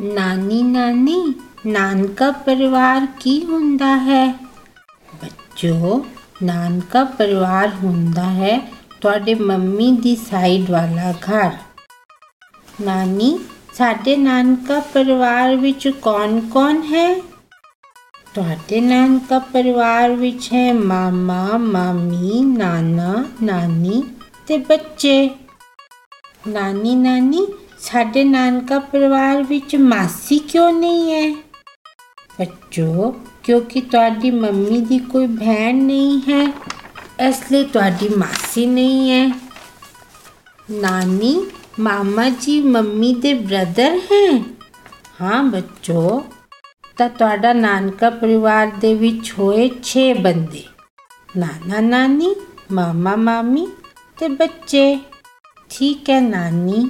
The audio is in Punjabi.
ਨਾਨੀ ਨਾਨੀ, ਨਾਨਕਾ ਪਰਿਵਾਰ ਕੀ ਹੁੰਦਾ ਹੈ? ਬੱਚੋ, ਨਾਨਕਾ ਪਰਿਵਾਰ ਹੁੰਦਾ ਹੈ ਤੁਹਾਡੇ ਮੰਮੀ ਦੀ ਸਾਈਡ ਵਾਲਾ ਘਰ। ਨਾਨੀ, ਸਾਡੇ ਨਾਨਕਾ ਪਰਿਵਾਰ ਵਿੱਚ ਕੌਣ-ਕੌਣ ਹੈ? ਤੁਹਾਡੇ ਨਾਨਕਾ ਪਰਿਵਾਰ ਵਿੱਚ ਹੈ ਮਾਮਾ, ਮਾਮੀ, ਨਾਨਾ, ਨਾਨੀ ਤੇ ਬੱਚੇ। ਨਾਨੀ ਨਾਨੀ ਸਾਡੇ ਨਾਨਕਾ ਪਰਿਵਾਰ ਵਿੱਚ ਮਾਸੀ ਕਿਉਂ ਨਹੀਂ ਹੈ? ਬੱਚੋ, ਕਿਉਂਕਿ ਤੁਹਾਡੀ ਮੰਮੀ ਦੀ ਕੋਈ ਭੈਣ ਨਹੀਂ ਹੈ, ਇਸ ਲਈ ਤੁਹਾਡੀ ਮਾਸੀ ਨਹੀਂ ਹੈ। ਨਾਨੀ, ਮਾਮਾ ਜੀ ਮੰਮੀ ਦੇ ਬ੍ਰਦਰ ਹੈ। ਹਾਂ, ਬੱਚੋ, ਤਾਂ ਤੁਹਾਡਾ ਨਾਨਕਾ ਪਰਿਵਾਰ ਦੇ ਵਿੱਚ ਹੋਏ 6 ਬੰਦੇ। ਨਾਨਾ ਨਾਨੀ, ਮਾਮਾ ਮਾਮੀ ਤੇ ਬੱਚੇ। ਠੀਕ ਹੈ, ਨਾਨੀ।